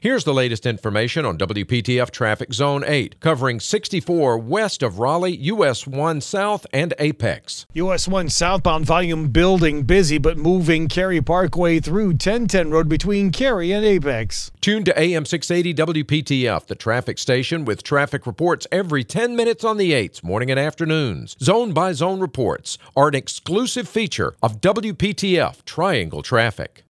Here's the latest information on WPTF Traffic Zone 8, covering 64 west of Raleigh, US 1 South, and Apex. US 1 southbound volume building busy but moving Cary Parkway through 1010 Road between Cary and Apex. Tune to AM 680 WPTF, the traffic station with traffic reports every 10 minutes on the 8s, morning and afternoons. Zone by zone reports are an exclusive feature of WPTF Triangle Traffic.